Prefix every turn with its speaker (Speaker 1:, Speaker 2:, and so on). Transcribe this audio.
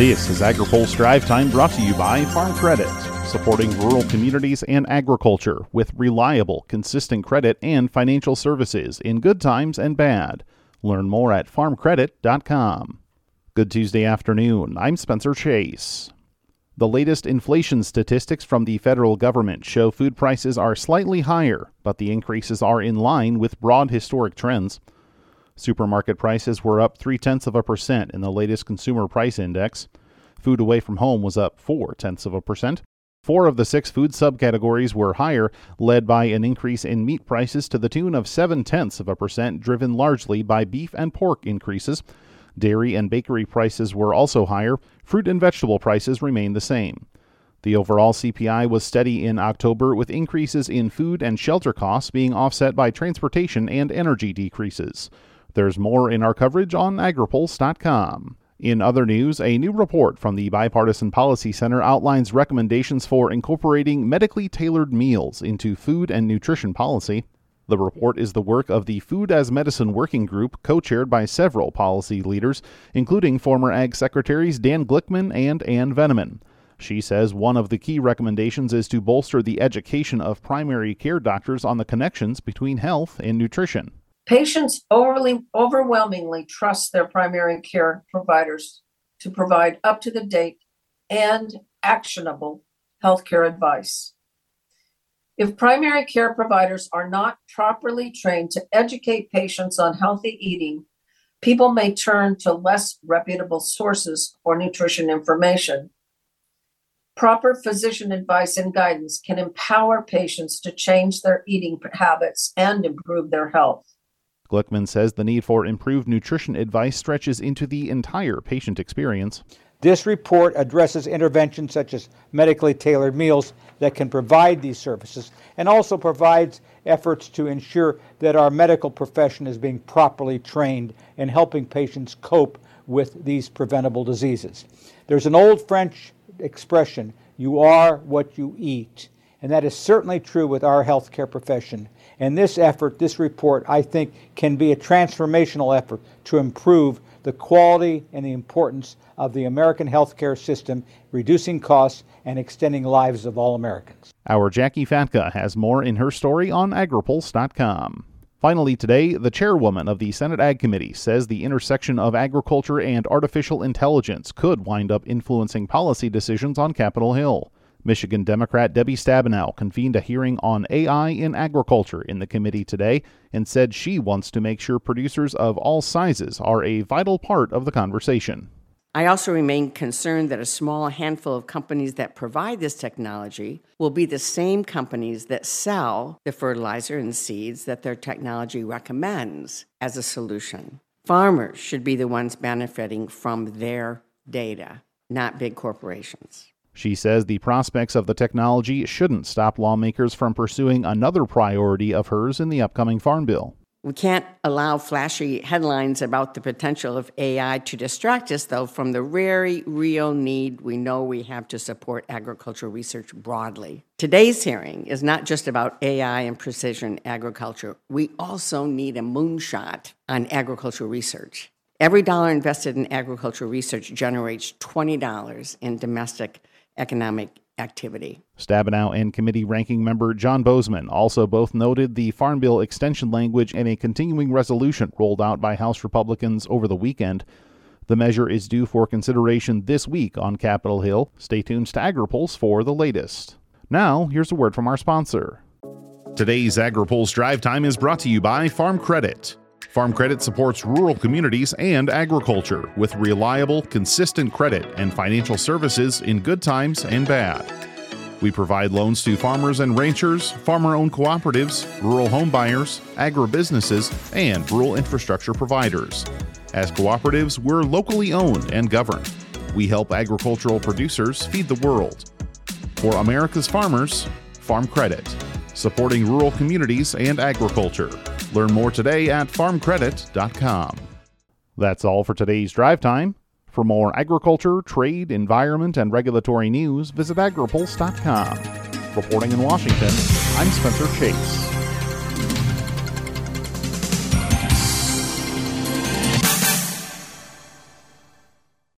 Speaker 1: This is AgriPulse Drive Time brought to you by Farm Credit, supporting rural communities and agriculture with reliable, consistent credit and financial services in good times and bad. Learn more at farmcredit.com. Good Tuesday afternoon. I'm Spencer Chase. The latest inflation statistics from the federal government show food prices are slightly higher, but the increases are in line with broad historic trends. Supermarket prices were up three tenths of a percent in the latest consumer price index. Food away from home was up four tenths of a percent. Four of the six food subcategories were higher, led by an increase in meat prices to the tune of seven tenths of a percent, driven largely by beef and pork increases. Dairy and bakery prices were also higher. Fruit and vegetable prices remained the same. The overall CPI was steady in October, with increases in food and shelter costs being offset by transportation and energy decreases. There's more in our coverage on agripulse.com. In other news, a new report from the Bipartisan Policy Center outlines recommendations for incorporating medically tailored meals into food and nutrition policy. The report is the work of the Food as Medicine Working Group, co chaired by several policy leaders, including former Ag Secretaries Dan Glickman and Ann Veneman. She says one of the key recommendations is to bolster the education of primary care doctors on the connections between health and nutrition.
Speaker 2: Patients overly, overwhelmingly trust their primary care providers to provide up to the date and actionable healthcare advice. If primary care providers are not properly trained to educate patients on healthy eating, people may turn to less reputable sources for nutrition information. Proper physician advice and guidance can empower patients to change their eating habits and improve their health.
Speaker 1: Glickman says the need for improved nutrition advice stretches into the entire patient experience.
Speaker 3: This report addresses interventions such as medically tailored meals that can provide these services and also provides efforts to ensure that our medical profession is being properly trained in helping patients cope with these preventable diseases. There's an old French expression, you are what you eat. And that is certainly true with our healthcare profession. And this effort, this report, I think can be a transformational effort to improve the quality and the importance of the American healthcare system, reducing costs and extending lives of all Americans.
Speaker 1: Our Jacqui Fatka has more in her story on agripulse.com. Finally, today, the chairwoman of the Senate Ag Committee says the intersection of agriculture and artificial intelligence could wind up influencing policy decisions on Capitol Hill. Michigan Democrat Debbie Stabenow convened a hearing on AI in agriculture in the committee today and said she wants to make sure producers of all sizes are a vital part of the conversation.
Speaker 4: I also remain concerned that a small handful of companies that provide this technology will be the same companies that sell the fertilizer and seeds that their technology recommends as a solution. Farmers should be the ones benefiting from their data, not big corporations.
Speaker 1: She says the prospects of the technology shouldn't stop lawmakers from pursuing another priority of hers in the upcoming Farm Bill.
Speaker 4: We can't allow flashy headlines about the potential of AI to distract us, though, from the very real need we know we have to support agricultural research broadly. Today's hearing is not just about AI and precision agriculture. We also need a moonshot on agricultural research. Every dollar invested in agricultural research generates $20 in domestic economic activity.
Speaker 1: Stabenow and committee ranking member John Boozman also both noted the Farm Bill extension language in a continuing resolution rolled out by House Republicans over the weekend. The measure is due for consideration this week on Capitol Hill. Stay tuned to AgriPulse for the latest. Now, here's a word from our sponsor. Today's AgriPulse Drive Time is brought to you by Farm Credit. Farm Credit supports rural communities and agriculture with reliable, consistent credit and financial services in good times and bad. We provide loans to farmers and ranchers, farmer owned cooperatives, rural home buyers, agribusinesses, and rural infrastructure providers. As cooperatives, we're locally owned and governed. We help agricultural producers feed the world. For America's farmers, Farm Credit, supporting rural communities and agriculture. Learn more today at farmcredit.com. That's all for today's drive time. For more agriculture, trade, environment, and regulatory news, visit agripulse.com. Reporting in Washington, I'm Spencer Chase.